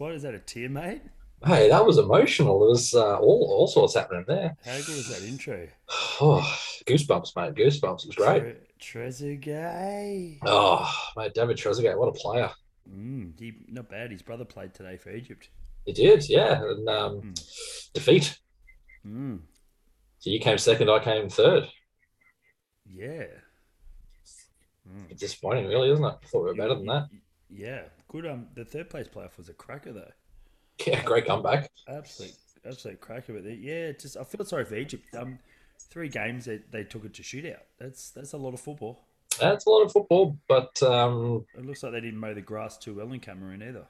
on the penalty spot. Is that a tear, mate? Hey, that was emotional. There was uh, all all sorts happening there. How good was that intro? Oh, goosebumps, mate. Goosebumps. It was great. Tre- Trezeguet. Oh, mate, David Trezeguet, what a player. Mm, he, not bad. His brother played today for Egypt. He did, yeah. And um, Hmm. defeat. Mm, So you came second, I came third. yeah. Mm. Disappointing, really, isn't it? I thought we were better than that. Yeah, good. Um, the third place playoff was a cracker though. Yeah, great comeback. Absolute, absolute cracker. But yeah, just I feel sorry for Egypt. Um, three games they, they took it to shootout. That's that's a lot of football. That's a lot of football, but um, It looks like they didn't mow the grass too well in Cameroon either.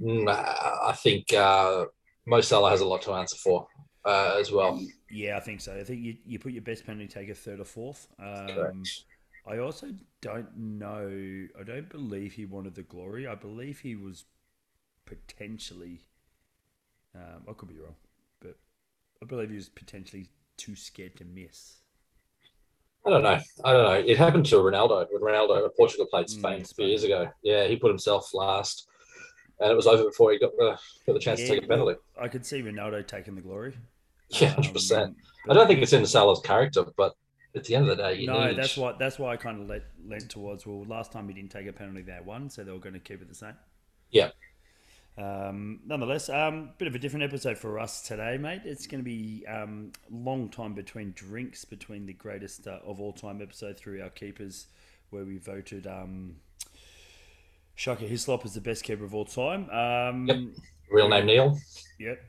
mm, I think uh, Mo Salah has a lot to answer for uh, as well. Yeah, I think so. I think you, you put your best penalty taker third or fourth. Um, Correct. I also don't know. I don't believe he wanted the glory. I believe he was potentially. Um, I could be wrong, but I believe he was potentially too scared to miss. I don't know. I don't know. It happened to Ronaldo when Ronaldo Portugal played Spain Mm, a few years ago. Yeah, he put himself last, and it was over before he got the got the chance to take a penalty. I could see Ronaldo taking the glory. Yeah, hundred percent. Um, I don't think it's in Salah's character, but at the end of the day, you no, need. that's why. That's why I kind of let, leant towards. Well, last time he didn't take a penalty, they won, so they were going to keep it the same. Yeah. Um, nonetheless, um, bit of a different episode for us today, mate. It's going to be um, long time between drinks between the greatest uh, of all time episode through our keepers, where we voted um, Shaka Hislop as the best keeper of all time. Um, Yep. Real name Neil. Yep.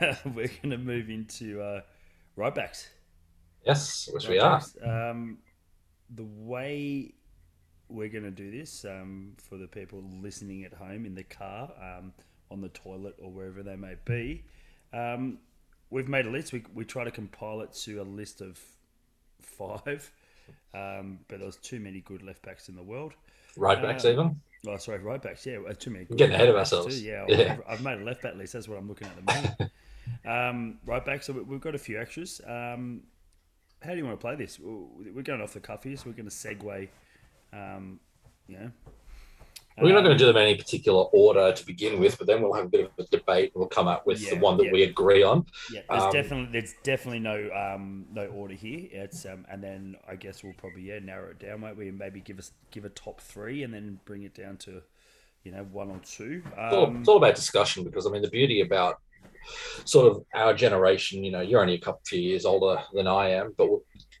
We're going to move into uh, right backs. Yes, which we are. Um, the way we're going to do this um, for the people listening at home in the car, um, on the toilet, or wherever they may be, um, we've made a list. We, we try to compile it to a list of five, um, but there's too many good left backs in the world. Right backs Uh, even. Oh, sorry, right backs. Yeah, uh, too many. We're getting ahead of ourselves. Too. Yeah, Yeah. I've, I've made a left back list. That's what I'm looking at at the moment. um, right back. So we- we've got a few extras. Um, how do you want to play this? We're going off the cuff here, so we're going to segue. Um, you know, We're not Um, going to do them in any particular order to begin with, but then we'll have a bit of a debate and we'll come up with the one that yeah. we agree on. Yeah, there's Um, definitely there's definitely no um, no order here. It's um, and then I guess we'll probably yeah narrow it down. won't we And maybe give us give a top three and then bring it down to you know one or two. It's all, Um, it's all about discussion because I mean the beauty about sort of our generation, you know, you're only a couple few years older than I am, but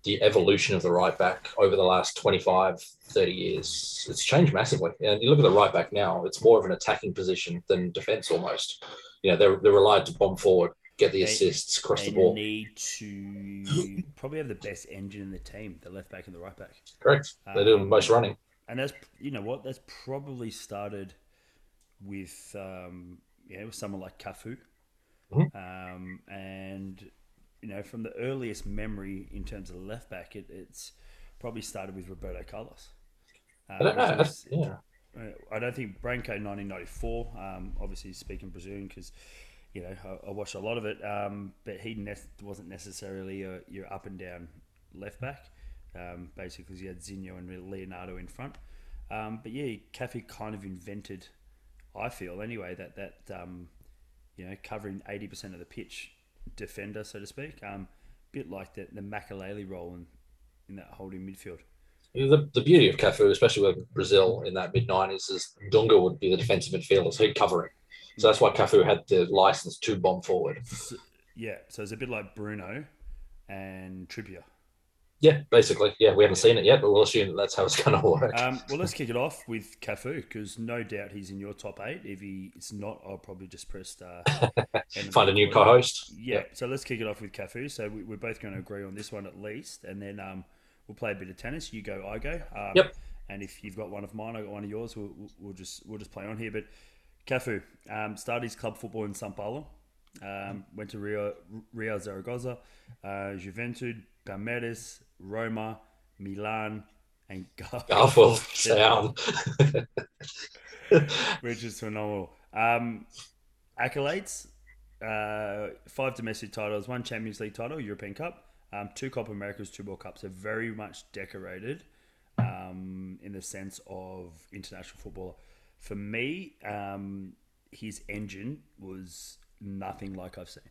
the evolution of the right back over the last 25, 30 years, it's changed massively. And you look at the right back now, it's more of an attacking position than defense almost. You know, they're, they're relied to bomb forward, get the They- assists, cross the ball. need to probably have the best engine in the team, the left back and the right back. Correct. They do the Um, most running. And that's you know what that's probably started with um, you know someone like Cafu, Mhm. um, and you know from the earliest memory in terms of left back, it, it's probably started with Roberto Carlos. Uh, I don't know. was- Yeah. uh, I don't think Branco 1994. Um, obviously speaking Brazilian because you know I, I watched a lot of it, um, but he ne- wasn't necessarily a, your up and down left back. Um, basically, he had Zinho and Leonardo in front. Um, but yeah, Cafu kind of invented, I feel anyway, that that um, you know covering 80 percent of the pitch defender, so to speak. Um, bit like the the Makelele role in in that holding midfield. The, the beauty of Cafu, especially with Brazil in that mid 90s, is Dunga would be the defensive midfielder, so he'd cover him. So that's why Cafu had the license to bomb forward. So, yeah, so it's a bit like Bruno and Trippier. Yeah, basically. Yeah, we haven't seen it yet, but we'll assume that that's how it's going to work. Um, well, let's kick it off with Cafu because no doubt he's in your top eight. If he's not, I'll probably just press uh, Find a new co-host. Yeah, so let's kick it off with Cafu. So we, we're both going to agree on this one at least, and then um, we'll play a bit of tennis. You go, I go. Um, Yep. And if you've got one of mine, I got one of yours. We'll, we'll- just we'll just play on here. But Cafu um, started his club football in São Paulo. Um, went to Rio, Rio Zaragoza, uh, Juventude, Palmeiras, Roma, Milan, and Garforth Town. which is phenomenal. Um, accolades: uh, five domestic titles, one Champions League title, European Cup, um, two Copa Americas, two World Cups. So very much decorated um, in the sense of international footballer. For me, um, his engine was nothing like I've seen.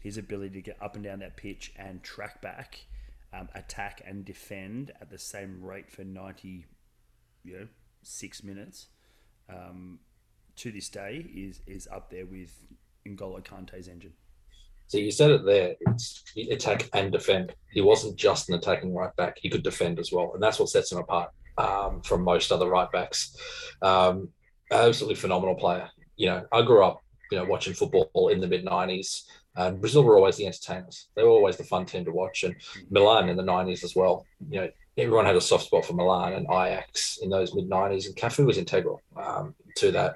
His ability to get up and down that pitch and track back, um, attack and defend at the same rate for ninety, you know, six minutes, um, to this day is is up there with N'Golo Kante's engine. So you said it there. It's attack and defend. He wasn't just an attacking right back. He could defend as well, and that's what sets him apart um, from most other right backs. Um, absolutely phenomenal player. You know, I grew up, you know, watching football in the mid '90s. Brazil were always the entertainers. They were always the fun team to watch, and Milan in the '90s as well. You know, everyone had a soft spot for Milan and Ajax in those mid '90s, and Cafu was integral um, to that.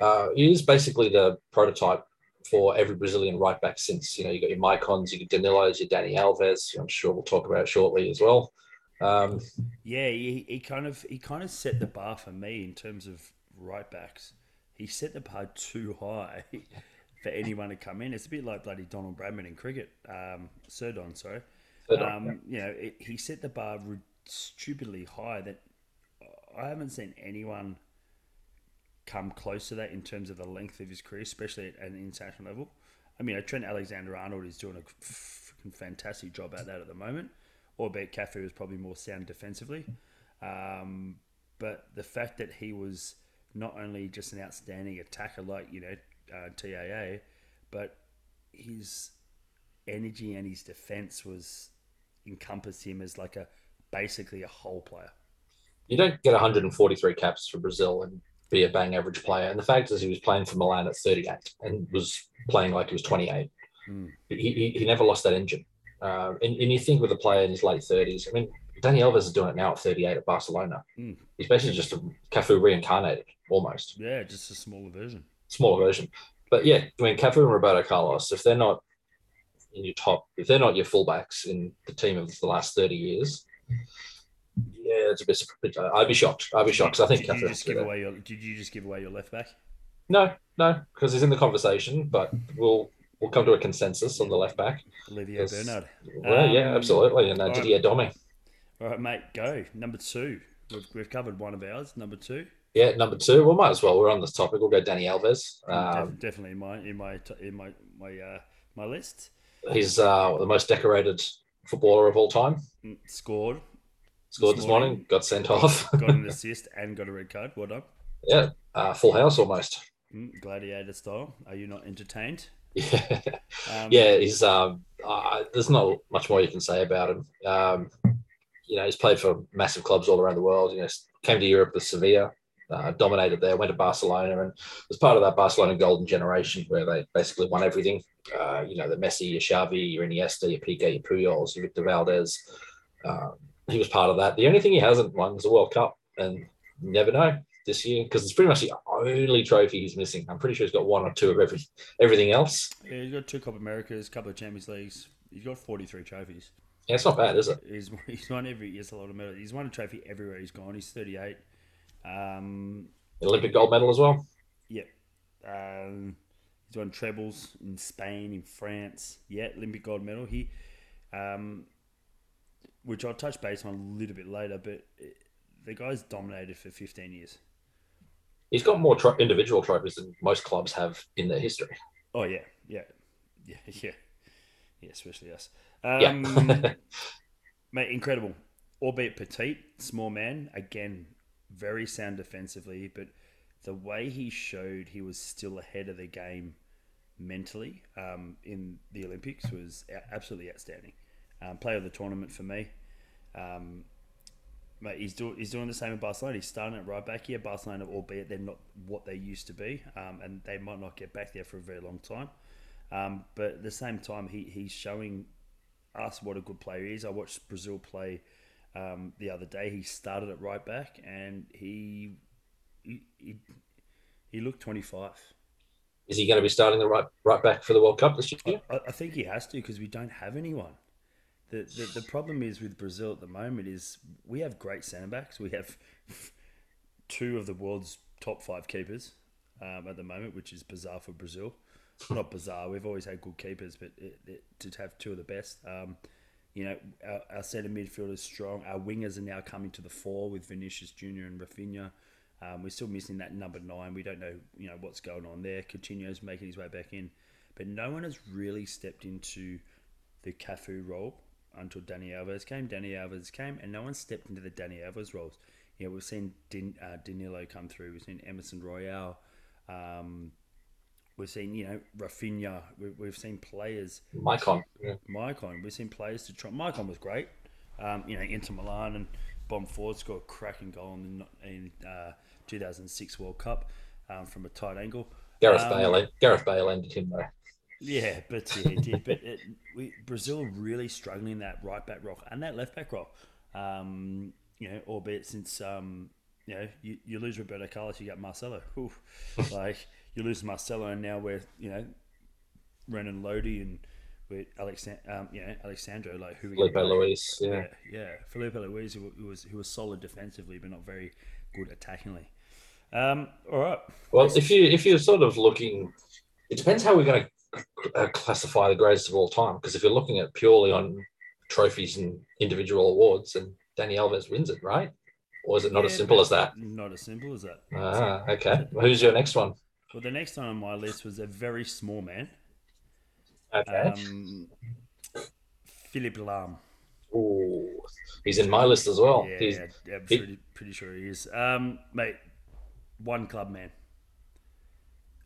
Uh, he is basically the prototype for every Brazilian right back since. You know, you got your Maicons, your Danilos, your Dani Alves. I'm sure we'll talk about shortly as well. Um, yeah, he, he kind of he kind of set the bar for me in terms of right backs. He set the bar too high for anyone to come in. It's a bit like bloody Donald Bradman in cricket. Um, Sir Don, sorry. Sir um, yeah. You know, it, he set the bar stupidly high that I haven't seen anyone come close to that in terms of the length of his career, especially at an international level. I mean, Trent Alexander Arnold is doing a f- fantastic job at that at the moment, albeit Cafu is probably more sound defensively. Um, but the fact that he was not only just an outstanding attacker like, you know, uh, TAA, but his energy and his defense was encompassed him as like a basically a whole player. You don't get 143 caps for Brazil and be a bang average player. And the fact is, he was playing for Milan at 38 and was playing like he was 28. Mm. He, he, he never lost that engine. Uh, and, and you think with a player in his late 30s, I mean, Dani Alves is doing it now at 38 at Barcelona. Mm. He's basically just a Cafu reincarnated, almost. Yeah, just a smaller version. Smaller version. But yeah, I mean, Cafu and Roberto Carlos, if they're not in your top, if they're not your fullbacks in the team of the last 30 years, yeah, it's a bit. I'd be shocked. I'd be shocked because I think did you Cafu just give away your Did you just give away your left back? No, no, because he's in the conversation, but we'll we'll come to a consensus on the left back. Olivier. Bernard. Well, yeah, Um, absolutely, and uh, all right. Didier Domi. All right, mate, go. Number two. We've, we've covered one of ours. Number two. Yeah, number two. Well, might as well. We're on this topic. We'll go Dani Alves. Um, definitely in my in my in my my uh, my list. he's uh, the most decorated footballer of all time. Mm, Scored, Scored This this morning, morning. got sent off. got an assist, and got a red card. Well done. yeah, uh, full house almost. Mm, gladiator style. Are you not entertained? Yeah, Um, yeah. He's um, uh, there's not much more you can say about him. Um, you know, he's played for massive clubs all around the world. You know, came to Europe with Sevilla, uh, dominated there, went to Barcelona, and was part of that Barcelona golden generation where they basically won everything. Uh, you know, the Messi, your Xavi, your Iniesta, your Piqué, your Puyols, your Victor Valdés. Um, he was part of that. The only thing he hasn't won is the World Cup, and you never know this year because it's pretty much the only trophy he's missing. I'm pretty sure he's got one or two of every everything else. Yeah, he's got two Copa Americas, a couple of Champions Leagues. He's got 43 trophies. Yeah, it's not bad, is it? He's, he's won every. He has a lot of medals. He's won a trophy everywhere he's gone. He's 38. Um, Olympic gold medal as well. yeah. Um, he's won trebles in Spain, in France. Yeah, Olympic gold medal. He, um, which I'll touch base on a little bit later, but it, the guy's dominated for 15 years. He's got more tro- individual trophies than most clubs have in their history. Oh yeah, yeah, yeah, yeah, yeah. Especially us. Yeah. Um, mate, incredible. Albeit petite, small man. Again, very sound defensively, but the way he showed he was still ahead of the game mentally um, in the Olympics was absolutely outstanding. Um, player of the tournament for me. Um, mate, he's, do, he's doing the same in Barcelona. He's starting at right back here. Barcelona, albeit they're not what they used to be, um, and they might not get back there for a very long time. Um, but at the same time, he, he's showing us what a good player is. I watched Brazil play um, the other day. He started at right back, and he he, he, he looked 25. Is he going to be starting the right right back for the World Cup this year? I, I think he has to because we don't have anyone. The, the the problem is with Brazil at the moment is we have great centre backs. We have two of the world's top five keepers um, at the moment, which is bizarre for Brazil. Not bizarre. We've always had good keepers, but it, it, to have two of the best. Um, you know, our, our centre midfield is strong. Our wingers are now coming to the fore with Vinicius Junior and Raphinha. Um, we're still missing that number nine. We don't know, you know, what's going on there. Coutinho's making his way back in, but no one has really stepped into the Cafu role until Dani Alves came. Dani Alves came, and no one stepped into the Dani Alves roles. You know, we've seen Din, uh, Danilo come through. We've seen Emerson Royal. Um, we've seen, you know, Rafinha. We, we've seen players. Maicon. Yeah. Maicon. We've seen players to try. Maicon was great. Um, you know, Inter Milan and Bom Ford scored a cracking goal in, in uh, 2006 World Cup um, from a tight angle. Gareth Um, Bale. Gareth Bale ended him though. Yeah, but yeah, it did. But it, we, Brazil really struggling that right back rock and that left back rock. Um, you know, albeit since um, you know you, you lose Roberto Carlos, you got Marcelo. Like you lose Marcelo, and now we're you know Renan Lodi and with Alex, um, know Alex Sandro, like who Filipe? Luis. Yeah. Yeah, yeah. Filipe Luís, who, who was who was solid defensively, but not very good attackingly. Um, all right. Well, if you if you're sort of looking, it depends how we're going to uh, classify the greatest of all time. Because if you're looking at purely on trophies and individual awards, and Dani Alves wins it, right? Or is it not as simple as that? Not as simple as that. Ah, okay. Well, who's your next one? Well, the next one on my list was a very small man, Okay. um, Philipp Lahm. Ooh, he's in my list as well. yeah, He's, yeah, I'm pretty, pretty sure he is. Um, mate, one club man.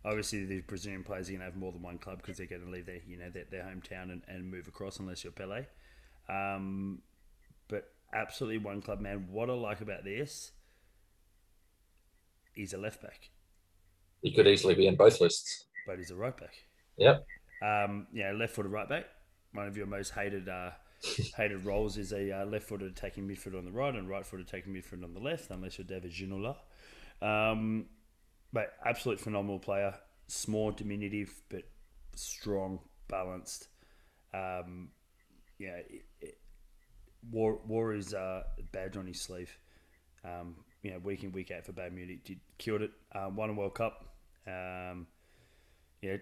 Obviously, the Brazilian players are going to have more than one club because they're going to leave their, you know, their, their hometown and, and move across unless you're Pele. Um, but absolutely one club man. What I like about this, he's a left back, he could easily be in both lists. but he's a right back. Yep. Um, yeah, left-footed right back. One of your most hated uh, hated roles is a uh, left-footed attacking midfielder on the right and right-footed attacking midfielder on the left, unless you're David Ginola. Um, but absolute phenomenal player, small, diminutive, but strong, balanced. Um, yeah, it, it, wore, wore his uh, badge on his sleeve. Um, you know, week in week out for Bayern Munich, did killed it. Um, won a World Cup. Um, yeah,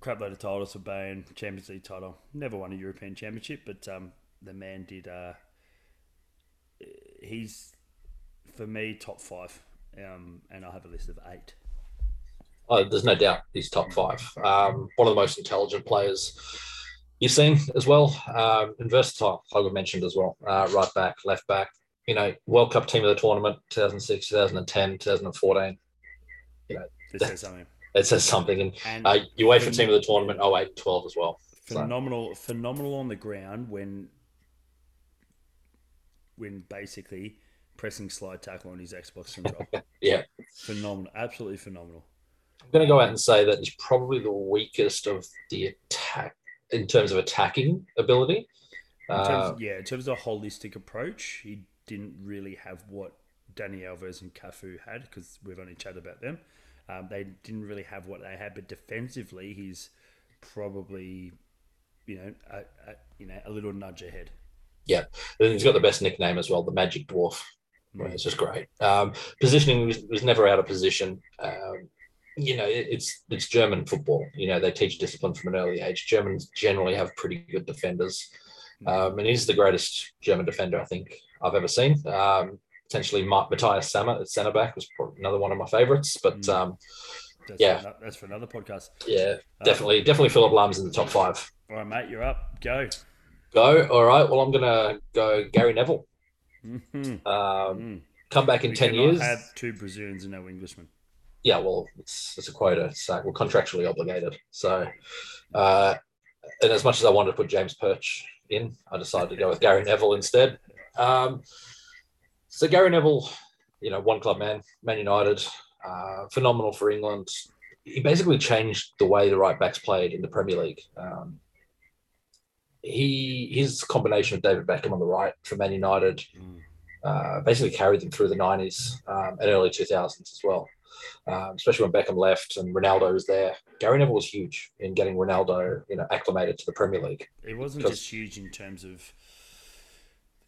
crap load of titles for Bayern, Champions League title. Never won a European Championship, but um, the man did. Uh, he's for me top five, um, and I have a list of eight. Oh, there's no doubt he's top five. Um, one of the most intelligent players you've seen as well, um, and versatile. I we mentioned as well, uh, right back, left back. You know, World Cup team of the tournament, 2006, 2010, 2014. This says something. It says something. And And uh, UEFA team of the tournament, 08, 12 as well. So- phenomenal, phenomenal on the ground when, when basically pressing slide tackle on his Xbox control. Yeah. phenomenal, absolutely phenomenal. I'm going to go out and say that he's probably the weakest of the attack in terms of attacking ability. In Uh, of, yeah, in terms of a holistic approach, he didn't really have what Dani Alves and Cafu had because we've only chatted about them. Um, they didn't really have what they had, but defensively, he's probably, you know, a, a, you know, a little nudge ahead. Yeah, and he's got the best nickname as well, the Magic Dwarf. Mm. It's just great. Um, positioning was, was never out of position. Um, you know, it, it's it's German football. You know, they teach discipline from an early age. Germans generally have pretty good defenders, um, and he's the greatest German defender I think I've ever seen. Um, potentially, Ma- Matthias Sammer at centre back was another one of my favourites. But Mm. um, That's Yeah. for, that's for another podcast. yeah, Uh, definitely, definitely Philipp Lahm's in the top five. All right, mate, you're up. Go. Go. All right. Well, I'm gonna go Gary Neville. Mhm. Um, Mm. come back in We ten years. have two Brazilians and no Englishmen. yeah, well, it's, it's a quota, so we're contractually obligated. So, uh, and as much as I wanted to put James Perch in, I decided to go with Gary Neville instead. Um, so Gary Neville, you know, one club man, Man United, uh, phenomenal for England. He basically changed the way the right backs played in the Premier League. Um, he his combination with David Beckham on the right for Man United Mm. uh, basically carried them through the 90s um, and early 2000s as well, um, especially when Beckham left and Ronaldo was there. Gary Neville was huge in getting Ronaldo, you know, acclimated to the Premier League. It wasn't just huge in terms of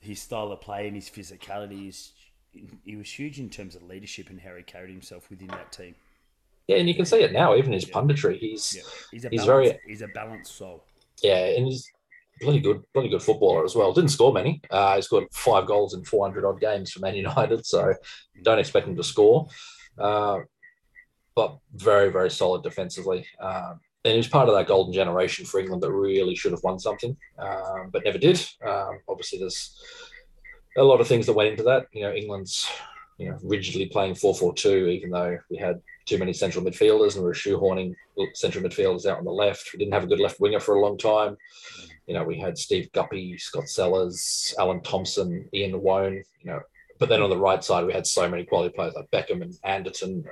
his style of play and his physicality. is he was huge in terms of leadership and how he carried himself within that team. Yeah, and you can see it now, even his Yeah. punditry. He's Yeah, he's a He's balanced, very- he's a balanced soul. yeah, and he's bloody good, bloody good footballer as well. Didn't score many. Uh, he's got five goals in 400 odd games for Man United, so don't expect him to score. Uh, but very, very solid defensively. Um, and he was part of that golden generation for England that really should have won something, um, but never did. Um, obviously, there's a lot of things that went into that. You know, England's you know rigidly playing 4-4-2, even though we had too many central midfielders and we were shoehorning central midfielders out on the left. We didn't have a good left winger for a long time. You know, we had Steve Guppy, Scott Sellars, Alan Thompson, Ian Woan, you know, but then on the right side, we had so many quality players like Beckham and Anderton.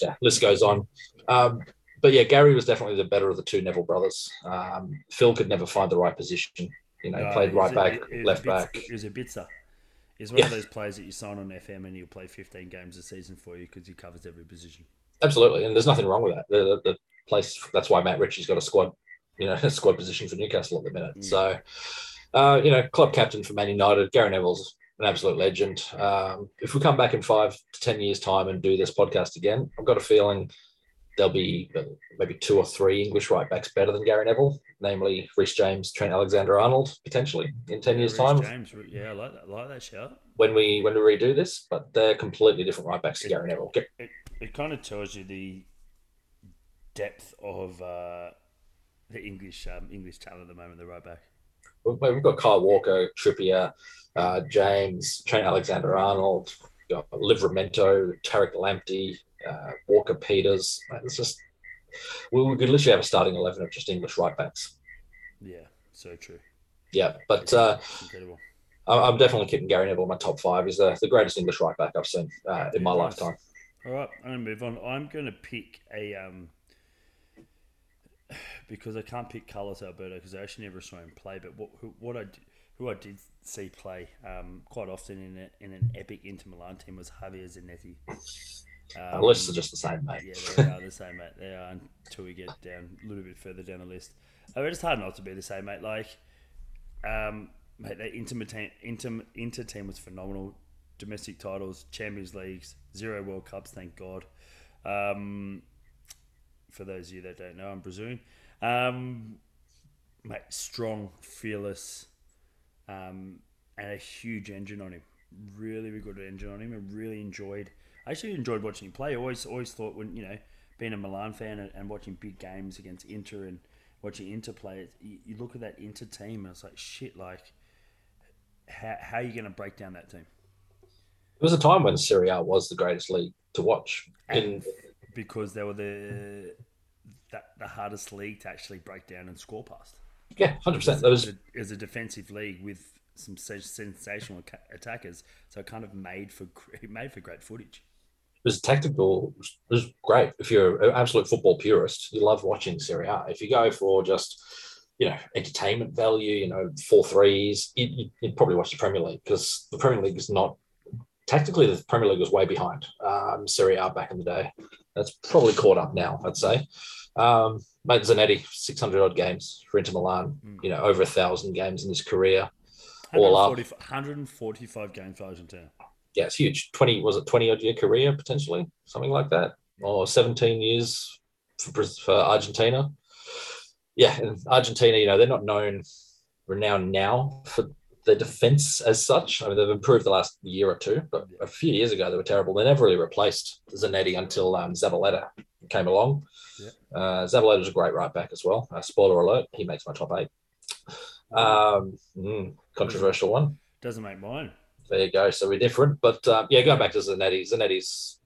Yeah, list goes on. Um, but yeah, Gary was definitely the better of the two Neville brothers. Um, Phil could never find the right position. You know, no, played right back, a, left back. He was a bitzer. He's one yeah. of those players that you sign on FM and he'll play 15 games a season for you because he covers every position. Absolutely, and there's nothing wrong with that. The, the, the place that's why Matt Ritchie's got a squad, you know, a squad position for Newcastle at the minute. Mm. So, uh, you know, club captain for Man United, Gary Neville's an absolute legend. Um, if we come back in five to ten years' time and do this podcast again, I've got a feeling there'll be maybe two or three English right backs better than Gary Neville, namely Reece James, Trent Alexander-Arnold, potentially in ten yeah, years' time. James, yeah, I like that, I like that shout. When we when we redo this, but they're completely different right backs to Gary Neville. It, it, it, kind of tells you the depth of uh, the English um, English talent at the moment. The right back. We've got Kyle Walker, Trippier, uh, James, Trent Alexander-Arnold, Livramento, Tariq Lamptey, uh, Walker Peters. It's just we, we could literally have a starting eleven of just English right backs. Yeah, so true. Yeah, but uh, incredible. I'm definitely keeping Gary Neville in my top five. He's the, the greatest English right back I've seen uh, in my nice. lifetime. All right, I'm gonna move on. I'm gonna pick a um because I can't pick Carlos Alberto because I actually never saw him play. But what what I who I did see play um, quite often in a, in an epic Inter Milan team was Javier Zanetti. Um, the lists are just the same, mate. Yeah, they are the same, mate. They are until we get down a little bit further down the list. I mean, it's hard not to be the same, mate. Like, um, mate, that Inter team was phenomenal. Domestic titles, Champions Leagues, zero World Cups, thank God. Um, for those of you that don't know, I'm Brazilian. Um, mate, strong, fearless, um, and a huge engine on him. Really, really good engine on him. I really enjoyed I actually enjoyed watching him play. I always always thought when you know being a Milan fan and, and watching big games against Inter and watching Inter play, you, you look at that Inter team and it's like shit. Like, how how are you going to break down that team? There was a time when Serie A was the greatest league to watch, in... because they were the that the hardest league to actually break down and score past. Yeah, hundred percent. That was it was a defensive league with some sensational attackers, so it kind of made for made for great footage was tactical was great. If you're an absolute football purist, you love watching Serie A. If you go for just you know entertainment value, you know four threes, you, would probably watch the Premier League because the Premier League is not tactically the Premier League was way behind um, Serie A back in the day. That's probably caught up now, I'd say. Um, mate Zanetti, 600 odd games for Inter Milan, mm. you know, over a thousand games in his career. All up. 145 games for Argentina yeah, it's huge. Twenty was it twenty odd year career potentially, something like that, or seventeen years for, for Argentina. Yeah, and Argentina, you know, they're not known renowned now for their defense as such. I mean, they've improved the last year or two, but a few years ago they were terrible. They never really replaced Zanetti until um, Zavaleta came along. Yeah. Uh, was a great right back as well. Uh, spoiler alert: he makes my top eight. Um, mm, controversial one. Doesn't make mine there you go. So we're different. But um, yeah, going back to Zanetti, Zanetti's,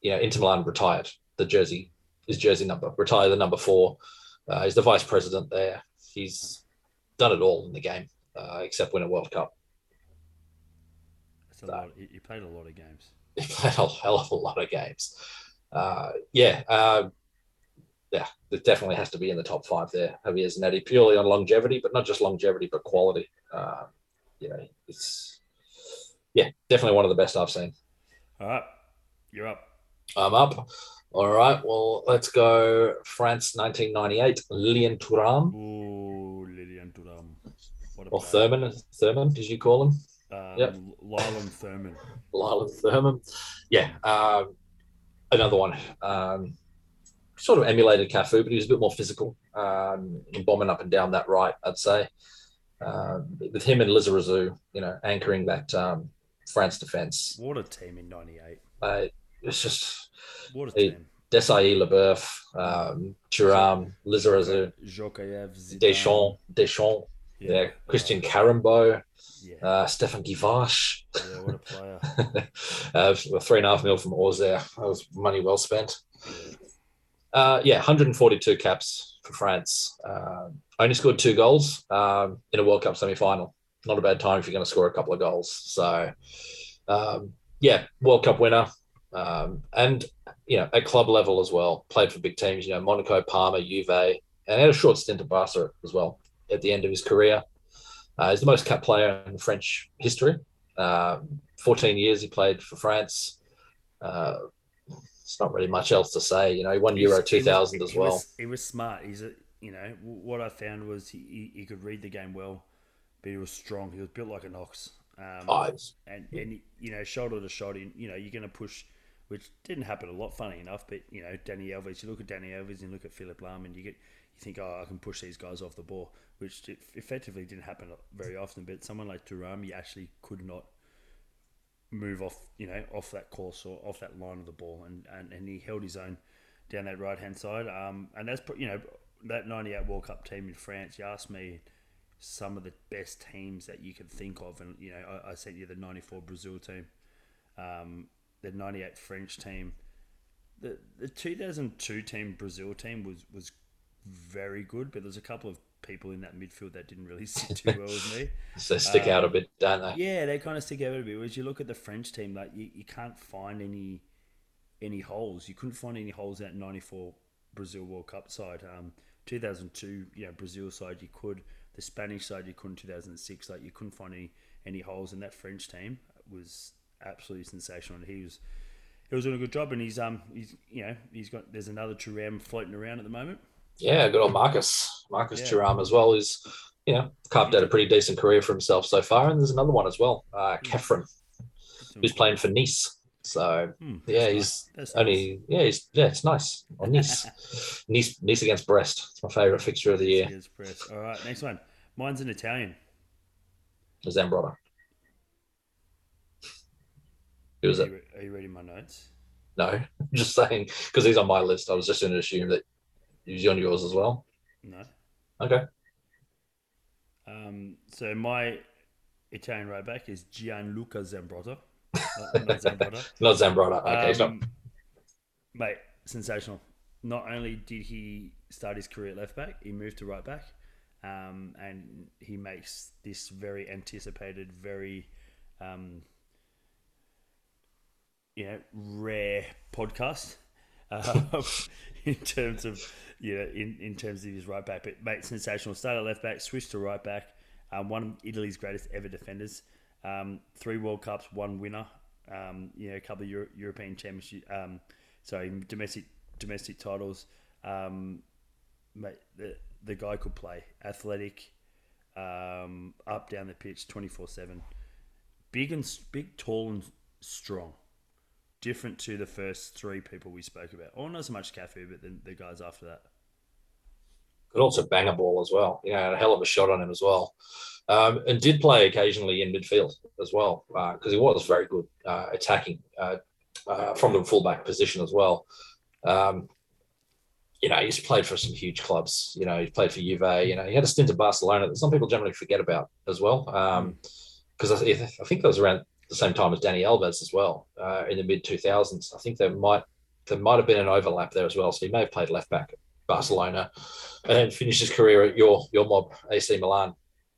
you know, Inter Milan retired the jersey, his jersey number, retired the number four. Uh, he's the vice president there. He's done it all in the game, uh, except win a World Cup. That's a so, lot. You played a lot of games. He played a hell of a lot of games. Uh, yeah, uh, yeah, it definitely has to be in the top five there. Javier Zanetti, purely on longevity, but not just longevity, but quality. Uh, you know, it's yeah, definitely one of the best I've seen. All right, you're up. I'm up. All right, well, let's go France 1998, Lilian Thuram. Ooh, Lilian Thuram. Or Thurman, Thurman, did you call him? Um, yep. Lilian Thuram. Lilian Thuram. Yeah, um, another one. Um, sort of emulated Cafu, but he was a bit more physical, um, bombing up and down that right, I'd say. uh, with him and Lizarazu, you know, anchoring that um, France defense. What a team in '98! Uh, it's just What a team. Desailly, Leboeuf, um, Thuram, Lizarazu, Deschamps, Deschamps, yeah, Christian Karembeu, Yeah, uh, Stéphane Guivarc'h. yeah, what a player. uh, three and a half mil from Auxerre. That was money well spent. Uh, yeah, 142 caps for France. Uh, only scored two goals um, in a World Cup semi final. Not a bad time if you're going to score a couple of goals. So, um, yeah, World Cup winner. Um, and, you know, at club level as well, played for big teams, you know, Monaco, Parma, Juve, and had a short stint at Barca as well at the end of his career. Uh, he's the most cap player in French history. Um, 14 years he played for France. Uh, it's not really much else to say. You know, he won Euro He's- he was- 2000 as he well. Was, he was smart. He's a, you know, what I found was he, he, he could read the game well, but he was strong. He was built like an ox. Um, Oh, and and you know, shoulder to shoulder, you know, you're going to push, which didn't happen a lot, funny enough. But you know, Dani Alves, you look at Dani Alves and look at Philipp Lahm, and you get you think, oh, I can push these guys off the ball, which effectively didn't happen very often. But someone like you actually could not move off, you know, off that course or off that line of the ball, and and, and he held his own down that right hand side. Um, and that's you know that '98 World Cup team in France. You asked me some of the best teams that you could think of, and you know I, I sent you the '94 Brazil team, um, the '98 French team, the the 2002 team Brazil team was was very good, but there's a couple of people in that midfield that didn't really sit too well with me. they stick out a Um, bit, don't they? Yeah, they kind of stick out a bit. Whereas you look at the French team, like you, you can't find any any holes. You couldn't find any holes in that '94 Brazil World Cup side. Um, 2002, you know, Brazil side you could. The Spanish side you couldn't. 2006, like you couldn't find any any holes. And that French team was absolutely sensational. And he was he was doing a good job. And he's um he's you know he's got there's another Thuram floating around at the moment. Yeah, good old Marcus. Marcus Yeah. Thuram as well is, you know, carved out a pretty decent career for himself so far. And there's another one as well, uh, Khéphren, who's playing for Nice. So Hmm, yeah, he's nice. That's nice. only yeah, he's yeah, it's nice. On Nice, Nice, Nice against Brest. It's my favourite fixture of the year. All right, next one. Mine's an Italian. Zambrotta. Who was Are it? you, re- are you reading my notes? No, just saying because he's on my list. I was just going to assume that he's on yours as well. No. Okay. Um, so my Italian right back is Gianluca Zambrotta. Not, not Zambrotta. Not Zambrotta. Okay, Um, mate, sensational. Not only did he start his career at left back, he moved to right back, um, and he makes this very anticipated, very, um, you know, rare podcast uh, in terms of you know in, in terms of his right back. But mate, sensational. Started left back, switched to right back. Um, one of Italy's greatest ever defenders. Um, three World Cups, one winner. Um, you know, a couple of Euro- European championship. Um, sorry, domestic domestic titles. Um, mate, the the guy could play. Athletic, um, up down the pitch, twenty four seven. Big and big, tall and strong. Different to the first three people we spoke about. Or not so much Cafu, but the, the guys after that. could also bang a ball as well. You know, had a hell of a shot on him as well. Um, and did play occasionally in midfield as well because he was very good uh, attacking uh, uh, from the fullback position as well. Um, you know, he's played for some huge clubs. You know, he played for Juve. You know, he had a stint at Barcelona that some people generally forget about as well. Because I, I think that was around the same time as Dani Alves as well uh, in the mid 2000s. I think there might there might have been an overlap there as well. So he may have played left back at Barcelona and then finished his career at your your mob AC Milan.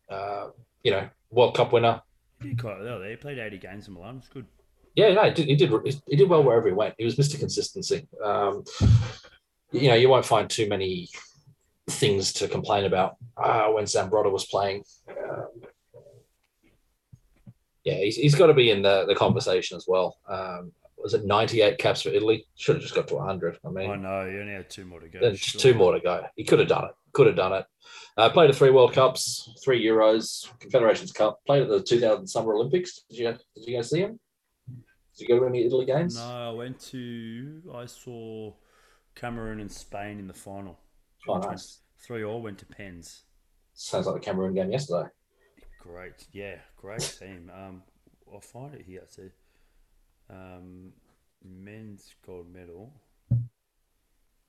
Uh, you know, World Cup winner. He did quite well there. He played 80 games in Milan. It's good. Yeah, no, he did, he did he did well wherever he went. He was Mr. Consistency. Um, you know, you won't find too many things to complain about uh, when Zambrotta was playing. Um, yeah, he's, he's got to be in the, the conversation as well. Um, was it 98 caps for Italy? Should have just got to 100. I mean, I know. You only had two more to go. There's just Sure. two more to go. He could have done it. Could have done it. Uh, played at three World Cups, three Euros, Confederations Cup. Played at the 2000 Summer Olympics. Did you Did you go see him? Did you go to any Italy games? No, I went to. I saw Cameroon and Spain in the final. Oh, nice. Three all went to pens. Sounds like the Cameroon game yesterday. great. Yeah, great team. Um, I'll find it here. So, um, men's gold medal.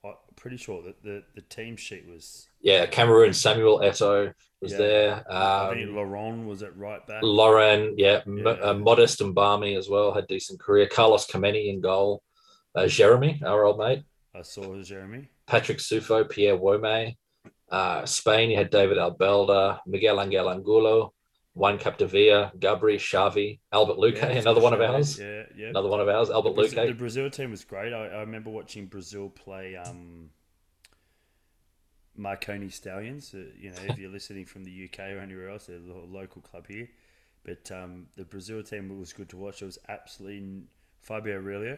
I'm pretty sure that the, the team sheet was. Yeah, Cameroon Samuel Eto'o was Yeah. there. I think Um, Lauren was at right back. Lauren, yeah, M- uh, Modeste M'bami as well had decent career. Carlos Kameni in goal. Uh, Geremi, our old mate. I saw Geremi. Patrick Suffo, Pierre Wome. Uh, Spain, you had David Albelda, Miguel Angel Angulo, Juan Capdevila, Gabri, Xavi, Albert Luque, Yeah, another one of ours. Yeah, yeah. Another one of ours, The Albert the Luque. Brazil team was great. I, I remember watching Brazil play um, Marconi Stallions. Uh, you know, if you're listening from the UK or anywhere else, they're a lo- local club here. But um, the Brazil team was good to watch. It was absolutely Fabio Aurelio,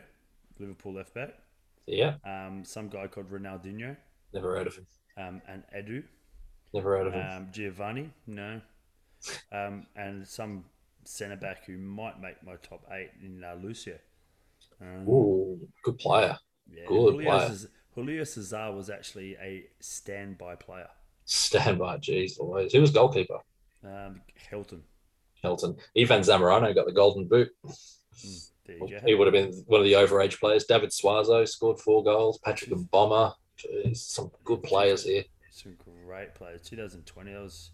Liverpool left back. Yeah, Um, some guy called Ronaldinho never heard of him. um, and Edu. Never heard of him. Um, Giovanni, no. Um, and some centre back who might make my top eight in uh, Lucio. Um, Ooh, good player. yeah, good Julio, player. Cesar, Julio Cesar was actually a standby player. Standby, jeez Louise. Who was goalkeeper? Um, Helton. Hilton. Ivan Zamorano got the golden boot. There He would have been one of the overage players. David Suazo scored four goals. Patrick Mboma. Jeez, some good players here. Some great players. 2020, I was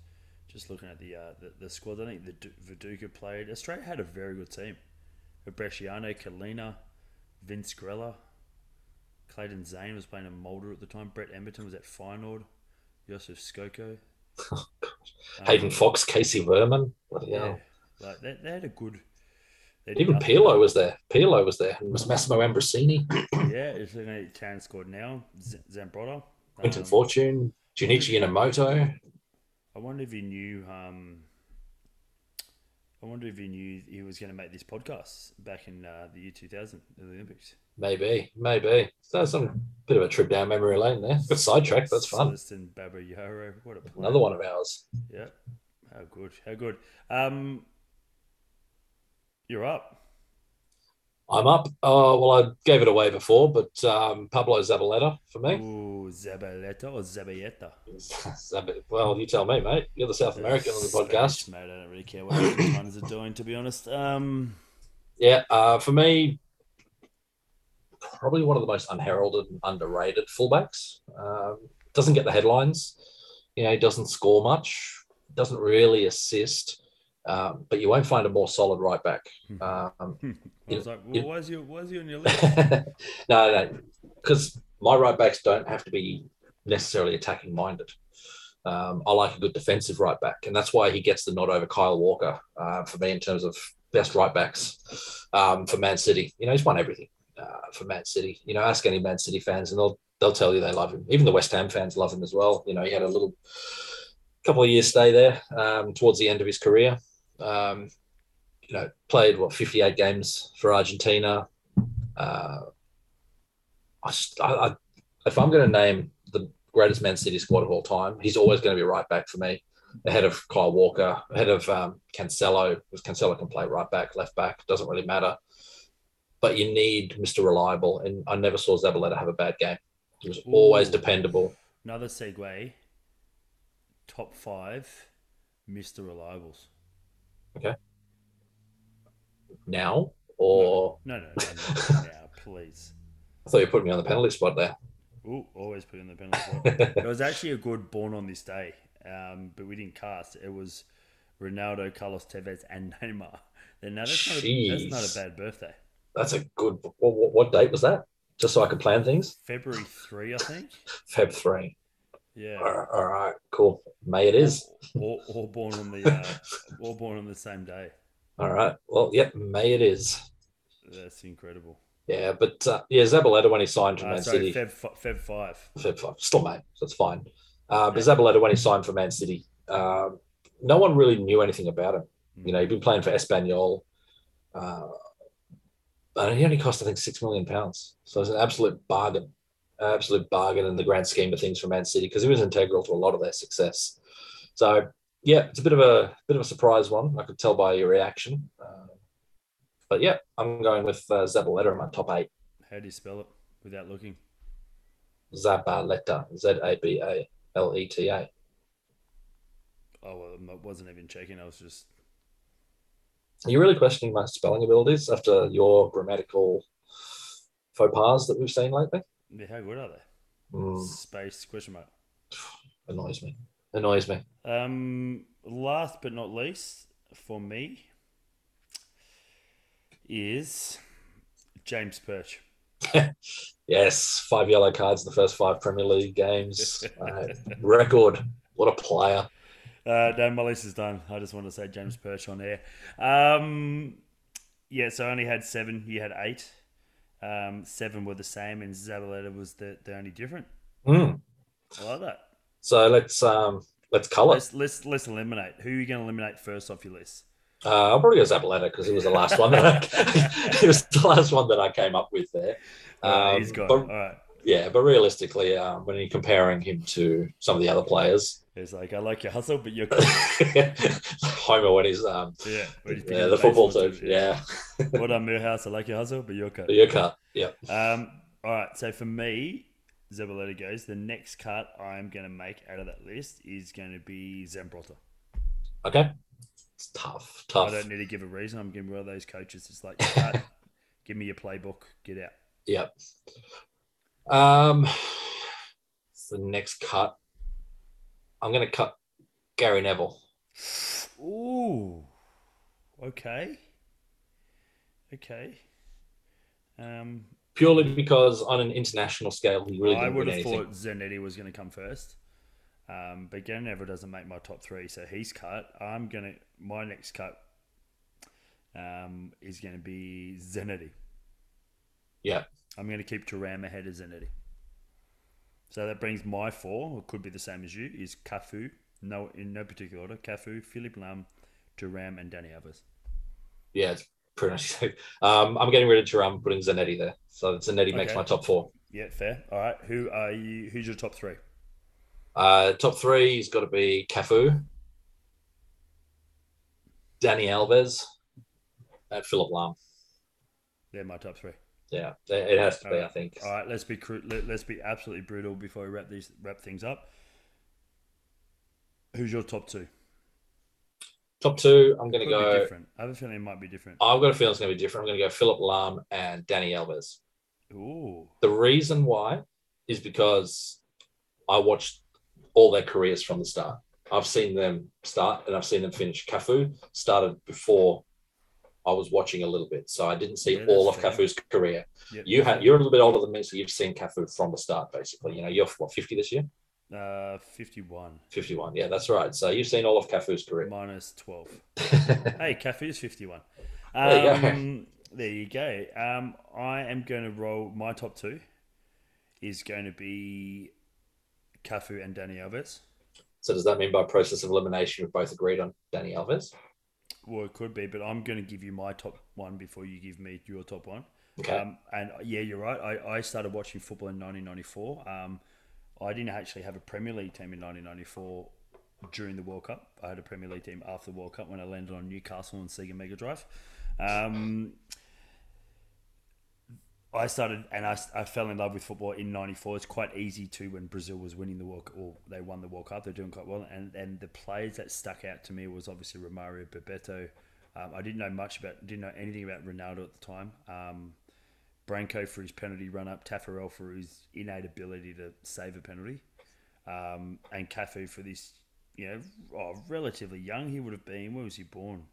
just looking at the uh, the, the squad. I think the Viduka played. Australia had a very good team. Bresciano, Kalina, Vince Grella, Clayton Zane was playing in Molde at the time. Brett Emerton was at Feyenoord. Joseph Skoko. Hayden Um, Foxe, Kasey Wehrman. Bloody Yeah, hell. like they, they had a good. Even. Pirlo was there. Pirlo was there. And was Massimo Ambrosini, Yeah, it's looking at Town scored now. Z- Zambrotta. Quinton Um, Fortune, Junichi Inamoto. I wonder if he knew. Um, I wonder if he knew he was going to make this podcast back in uh, the year 2000, the Olympics. Maybe, maybe. So some bit of a trip down memory lane there. Got sidetracked. That's fun. Celestin Babayaro. What a. Another one of ours. Yeah. How good. How good. Um, you're up. I'm up. Oh, well, I gave it away before, but um, Pablo Zabaleta for me. Ooh, Zabaleta or Zabayeta? Zab- well, you tell me, mate. You're the South American on the podcast. Spanish, mate. I don't really care what Argentines are doing, to be honest. Um, Yeah, uh, for me, probably one of the most unheralded and underrated fullbacks. Um, doesn't get the headlines. You know, he doesn't score much, doesn't really assist, um, but you won't find a more solid right back. Um, I was like, well, you- why is he? Why is he on your list? no, no, because my right backs don't have to be necessarily attacking minded. Um, I like a good defensive right back, and that's why he gets the nod over Kyle Walker uh, for me in terms of best right backs um, for Man City. You know, he's won everything uh, for Man City. You know, ask any Man City fans, and they'll they'll tell you they love him. Even the West Ham fans love him as well. You know, he had a little couple of years stay there um, towards the end of his career. Um, you know, played what 58 games for Argentina. Uh, I, I, if I'm going to name the greatest Man City squad of all time, he's always going to be right back for me, ahead of Kyle Walker, ahead of um, Cancelo. Because Cancelo can play right back, left back, doesn't really matter. But you need Mr. Reliable, and I never saw Zabaleta have a bad game. He was always Ooh. dependable. Another segue. Top five, Mister Reliables. Now, or No, no, no, no, no, now, please. I thought you put me on the penalty spot there. Ooh, always put in the penalty spot. It was actually a good born on this day, um, but we didn't cast. It was Ronaldo, Carlos Tevez, and Neymar. Then now that's not, a, that's not a bad birthday. That's a good. What, what, what date was that? Just so I could plan things. February three, I think. Feb three. Yeah. All right, all right, cool. May it is. All, all born on the uh, all born on the same day. All right. Well, yep, May it is. That's incredible. Yeah, but uh, yeah, Zabaleta when he signed for Uh, Man sorry, City, Feb Feb five. Feb five, still May, so it's fine. Uh, but Zabaleta when he signed for Man City, um, no one really knew anything about him. You know, he'd been playing for Espanyol, uh, and he only cost I think six million pounds. So it's an absolute bargain, absolute bargain in the grand scheme of things for Man City because he was integral to a lot of their success. So yeah, it's a bit of a bit of a surprise one. I could tell by your reaction. Uh, but yeah, I'm going with uh, Zabaleta in my top eight. How do you spell it without looking? Zabaleta, Z A B A L E T A. Oh, well, I wasn't even checking. I was just. Are you really questioning my spelling abilities after your grammatical faux pas that we've seen lately? Yeah, how good are they? Mm, Space question mark. annoys me. Annoys me. Um, last but not least, for me, is James Perch. Yes, five yellow cards in the first five Premier League games. Uh, record. What a player. Uh, no, my list is done. I just want to say James Perch on air. Um, yeah, so I only had seven. You had eight. Um, seven were the same, and Zabaleta was the, the only different. Mm. I like that. So let's um let's colour. Let's let's let's eliminate. Who are you going to eliminate first off your list? Uh, I'll probably go Zabaleta because he was the last one that I, he was the last one that I came up with there. Um, he's gone. but- All right. Yeah, but realistically, um, when you're comparing him to some of the other players, It's like I like your hustle, but you're Homer when he's um, yeah. yeah, the football team, yeah, What up, Milhouse? I like your hustle, but you're cut. your cut, yeah. Um, all right. So for me, Zabaleta goes. The next cut I'm going to make out of that list is going to be Zambrotta. Okay, it's tough, Tough. I don't need to give a reason. I'm giving one of those coaches. It's like, cut, give me your playbook, get out. Yep. Um, the next cut, I'm going to cut Gary Neville. Ooh. Okay. Okay. Um, Purely because on an international scale, he really I would have anything. thought Zanetti was going to come first. Um, but Gary Neville doesn't make my top three, so he's cut. I'm gonna my next cut um, is going to be Zanetti. Yeah. I'm going to keep Thuram ahead of Zanetti. So that brings my four, or could be the same as you, is Cafu, no in no particular order, Cafu, Philipp Lahm, Thuram, and Dani Alves. Yeah, it's pretty much. Um, I'm getting rid of Thuram, putting Zanetti there. So Zanetti makes my top four. Yeah, fair. All right, who are you? Who's your top three? Uh, top three has got to be Cafu, Dani Alves, and Philipp Lahm. They're my top three. Yeah, it has to be. I think. All right, let's be cru- let, let's be absolutely brutal before we wrap these wrap things up. Who's your top two? Top two, I'm going to go. different. I have a feeling it might be different. I've got a feeling it's going to be different. I'm going to go Philipp Lahm and Dani Alves. Ooh, The reason why is because I watched all their careers from the start. I've seen them start and I've seen them finish. Cafu started before I was watching a little bit, so I didn't see Yeah, all of fair. Cafu's career. Yep. You had you're a little bit older than me, so you've seen Cafu from the start, basically. You know, you're what 50 this year, uh, fifty-one 51. Yeah, that's right. So you've seen all of Cafu's career. minus twelve. hey, Cafu is fifty-one. Um, There you go. There you go. Um, I am going to roll my top two. Is going to be Cafu and Dani Alves. so does that mean by process of elimination we've both agreed on Dani Alves? Well, it could be, but I'm going to give you my top one before you give me your top one. Okay. Um, and yeah, you're right. I, I started watching football in 1994. Um, I didn't actually have a Premier League team in 1994 during the World Cup. I had a Premier League team after the World Cup when I landed on Newcastle and Sega Mega Drive. Um, I started and I, I fell in love with football in '94. It's quite easy to when Brazil was winning the World or they won the World Cup. They're doing quite well, and and the players that stuck out to me was obviously Romario, Bebeto. Um, I didn't know much about, didn't know anything about Ronaldo at the time. Um, Branco for his penalty run up, Taffarel for his innate ability to save a penalty, um, and Cafu for this, you know, oh, relatively young. He would have been. Where was he born?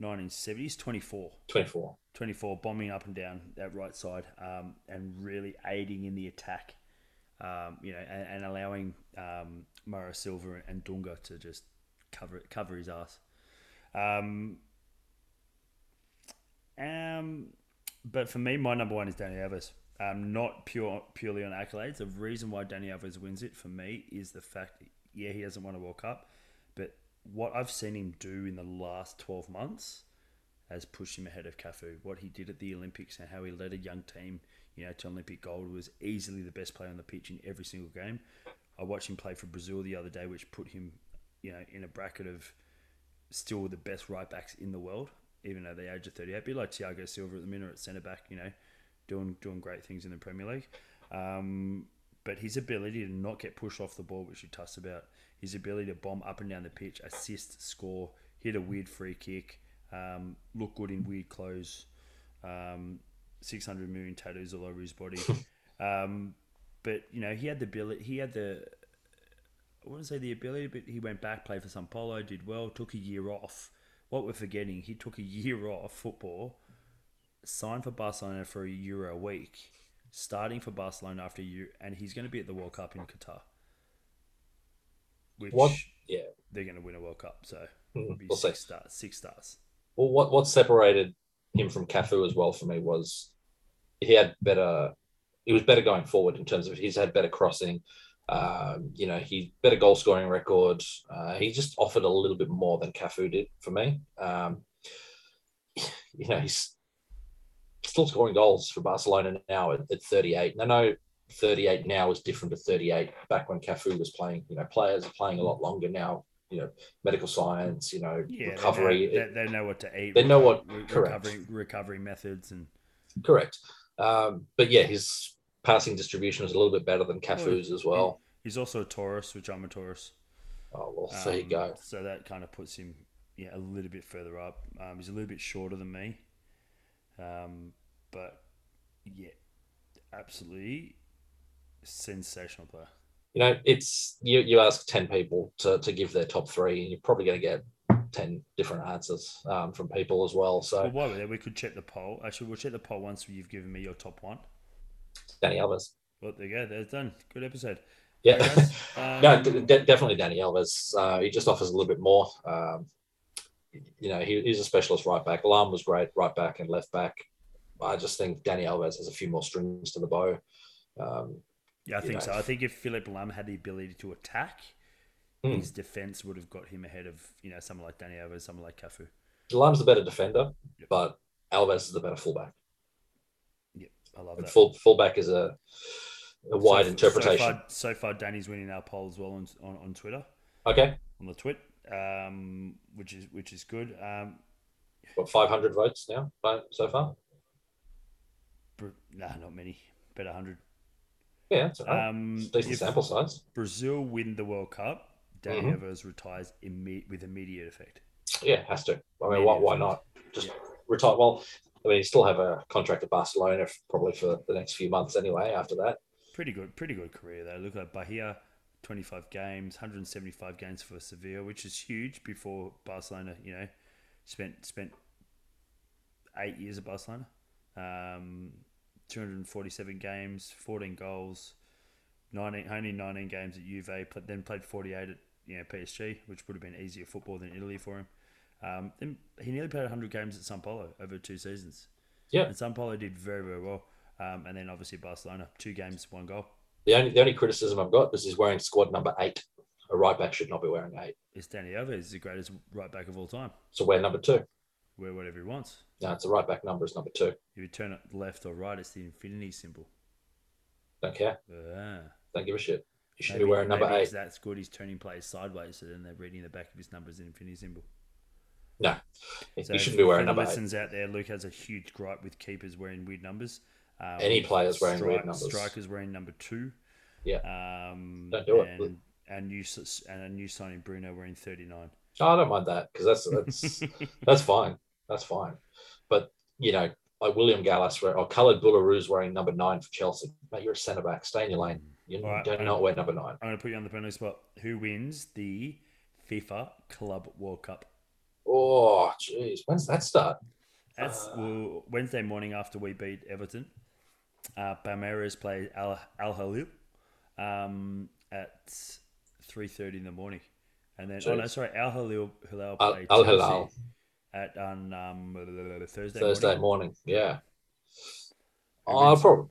1970s, 24. 24. 24, bombing up and down that right side, um, and really aiding in the attack. Um, you know, and, and allowing um, Mauro Silva and Dunga to just cover cover his ass. Um, um, but for me, my number one is Dani Alves. Um, not pure purely on accolades. The reason why Dani Alves wins it for me is the fact, yeah, he hasn't won a World Cup, what I've seen him do in the last twelve months has pushed him ahead of Cafu. What he did at the Olympics and how he led a young team, you know, to Olympic gold was easily the best player on the pitch in every single game. I watched him play for Brazil the other day, which put him, you know, in a bracket of still the best right backs in the world, even at the age of 38. Be like Thiago Silva at the minute at centre back, you know, doing doing great things in the Premier League. Um, but his ability to not get pushed off the ball, which we touched about, his ability to bomb up and down the pitch, assist, score, hit a weird free kick, um, look good in weird clothes, um, 600 million tattoos all over his body. um, but, you know, he had the ability, he had the, I wouldn't say the ability, but he went back, played for Sao Paulo, did well, took a year off. What we're forgetting, he took a year off football, signed for Barcelona for a euro a week, starting for Barcelona after you, and he's going to be at the World Cup in Qatar. Which What? Yeah. they're going to win a World Cup, so Mm, it'll be We'll see. six stars. Six stars. Well, what what separated him from Cafu as well for me was he had better. He was better going forward in terms of he's had better crossing. Um, you know, he better goal scoring record. Uh, he just offered a little bit more than Cafu did for me. Um, you know, he's still scoring goals for Barcelona now at, at 38. And I know 38 now is different to 38 back when Cafu was playing. You know, players are playing a lot longer now. You know, medical science. You know, Yeah, recovery. They know, they, they know what to eat. They know what- re- correct. recovery recovery methods and Correct. Um, but yeah, his passing distribution is a little bit better than Cafu's as well. he's also a Taurus, which I'm a Taurus. Oh well, there you Um, go. So that kind of puts him, yeah, a little bit further up. Um, he's a little bit shorter than me, um, but yeah, absolutely sensational player. You know, it's you. You ask ten people to, to give their top three, and you're probably going to get ten different answers um, from people as well. So Well, there, we could check the poll. Actually, we'll check the poll once you've given me your top one. Dani Alves, Well, there you go. There's done. Good episode. yeah, Alright, guys. no, Um, d- definitely Dani Alves. Uh, he just offers a little bit more. Um, you know, he, he's a specialist right back. Lahm was great right back and left back. I just think Dani Alves has a few more strings to the bow. Um, Yeah, I think know. so. I think if Philipp Lahm had the ability to attack, Hmm. his defense would have got him ahead of you know someone like Dani Alves, someone like Cafu. Lahm's the better defender, Yep. but Alves is the better fullback. Yep, I love And that. full fullback is a, a wide So- interpretation. So far, so far, Dani's winning our poll as well on, on, on Twitter, okay, on the twit, um, which is which is good. Um, what 500 votes now so far? Br- nah, not many, but hundred. Yeah, that's right. Um, decent sample size. Brazil win the World Cup, Dani Mhm. Alves retires imme- with immediate effect. Yeah, has to. I mean, why, why not? Just retire. Well, I mean, you still have a contract at Barcelona probably for the next few months anyway. After that, Pretty good, pretty good career though. Look at Bahia, twenty five games, one hundred seventy five games for Sevilla, which is huge. Before Barcelona, you know, spent spent eight years at Barcelona, um, two hundred forty seven games, fourteen goals, nineteen only nineteen games at Juve. But then played forty eight at you know PSG, which would have been easier football than Italy for him. Um, then he nearly played hundred games at Sao Paulo over two seasons. Yeah. and Sao Paulo did very very well. Um, and then obviously Barcelona, two games, one goal. The only the only criticism I've got is he's wearing squad number eight. A right back should not be wearing eight. It's Dani Alves, the greatest right back of all time. So wear number two. Wear whatever he wants. No, it's a right back number is number two. If you turn it left or right, it's the infinity symbol. Don't care. Ah. Don't give a shit. You should Maybe- be wearing number eight. That's good. He's turning players sideways, so then they're reading the back of his numbers in infinity symbol. No, So you shouldn't be wearing number eight. listeners out there, Luke has a huge gripe with keepers wearing weird numbers. Um, Any players wearing stri- numbers. Strikers wearing number two. Yeah. Um, Don't do it. and, And new and a new signing Bruno wearing thirty nine. Oh, I don't mind that because that's that's that's fine. That's fine. But you know, like William Gallas or Khalid Boulahrouz wearing number nine for Chelsea. Mate, you're a centre back. Stay in your lane. You right, do and- not wear number nine. I'm going to put you on the penalty spot. Who wins the FIFA Club World Cup? Oh, jeez. When's that start? That's Uh. well, Wednesday morning after we beat Everton. Uh, Palmeiras play Al, Al Hilal um, at three thirty in the morning, and then oh no, sorry, Al Hilal, Hilal Al- play Al Chelsea Hilal. at on um, Thursday. Thursday morning. morning. Yeah. Oh, I probably,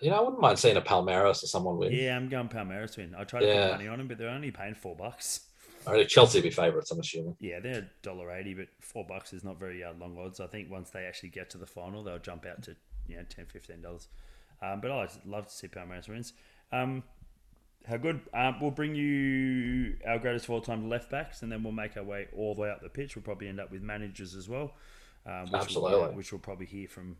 you know, I wouldn't mind seeing a Palmeiras or someone win. Yeah, I'm going Palmeiras win. I tried to Yeah. put money on them, but they're only paying four bucks. Or Chelsea be favourites, I'm assuming. Yeah, they're dollar eighty, but four bucks is not very uh, long odds. I think once they actually get to the final, they'll jump out to you know 10 dollars. Um, but I'd love to see Palmeiras wins. Um, how good? Um, we'll bring you our greatest of all time left backs, and then we'll make our way all the way up the pitch. We'll probably end up with managers as well. Um, which We'll, Absolutely. which we'll probably hear from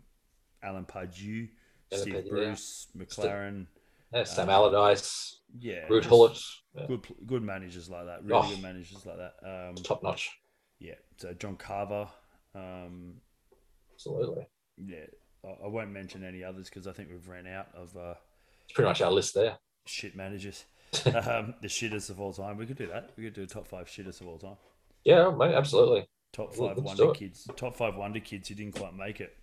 Alan Pardew, Alan Steve Pardew, Bruce, McClaren, Yeah, Sam Um, Allardyce, Yeah, Ruud just Gullit, yeah, good good managers like that. Really Oh. good managers like that. Um, top notch. yeah, so John Carver. Um, Absolutely. yeah, I, won't mention any others because I think we've ran out of uh, It's pretty much our list there. shit managers. um, the shitters of all time. We could do that. We could do a top five shittest of all time. Yeah, mate, absolutely. Top five let's wonder kids. Top five wonder kids who didn't quite make it.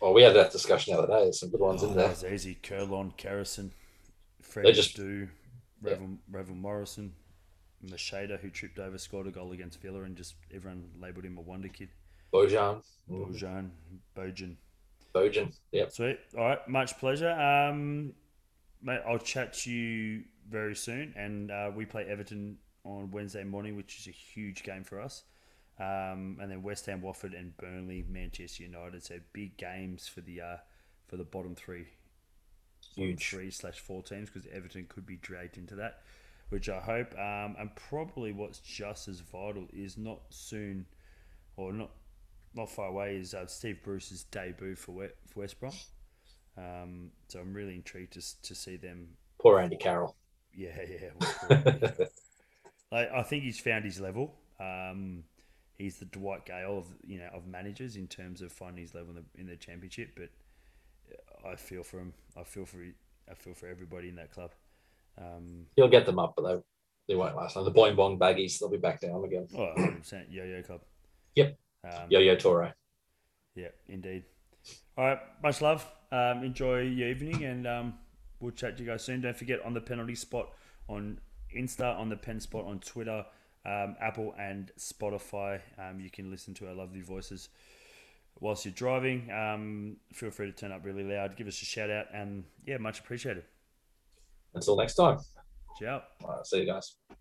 Well, we had that discussion the other day. There's some good ones Oh, in that there. was easy. Kerlon, Kerrison, They Fred just- Stu, Ravel, Ravel Morrison, Macheda, who tripped over, scored a goal against Villa, and just everyone labelled him a wonder kid. Bojan, mm, Bojan, Bojan. Bojan. Yep. Sweet. All right. Much pleasure. Um, mate, I'll chat to you very soon. And uh, we play Everton on Wednesday morning, which is a huge game for us. Um, and then West Ham, Watford, and Burnley, Manchester United. So big games for the uh, for the bottom three, bottom Huge. three slash four teams because Everton could be dragged into that, which I hope. Um, and probably what's just as vital is not soon, or not not far away is uh, Steve Bruce's debut for West, for West Brom. Um, so I'm really intrigued to, to see them. Poor Andy Carroll. Yeah, yeah. like, I think he's found his level. Um, he's the Dwight Gayle of you know of managers in terms of finding his level in the, in the championship. But I feel for him. I feel for I feel for everybody in that club. Um, He'll get them up, but they, they won't last long. The Boing Bong baggies, they'll be back down again. oh, 100 percent Yo-Yo Club. Yep. Um, Yo Yo Toro. Yeah, indeed. All right, much love. Um, enjoy your evening, and um, we'll chat to you guys soon. Don't forget on the penalty spot on Insta, on the pen spot on Twitter, um, Apple, and Spotify. Um, you can listen to our lovely voices whilst you're driving. Um, feel free to turn up really loud, give us a shout out, and yeah, much appreciated. Until next time. Ciao. All right, see you guys.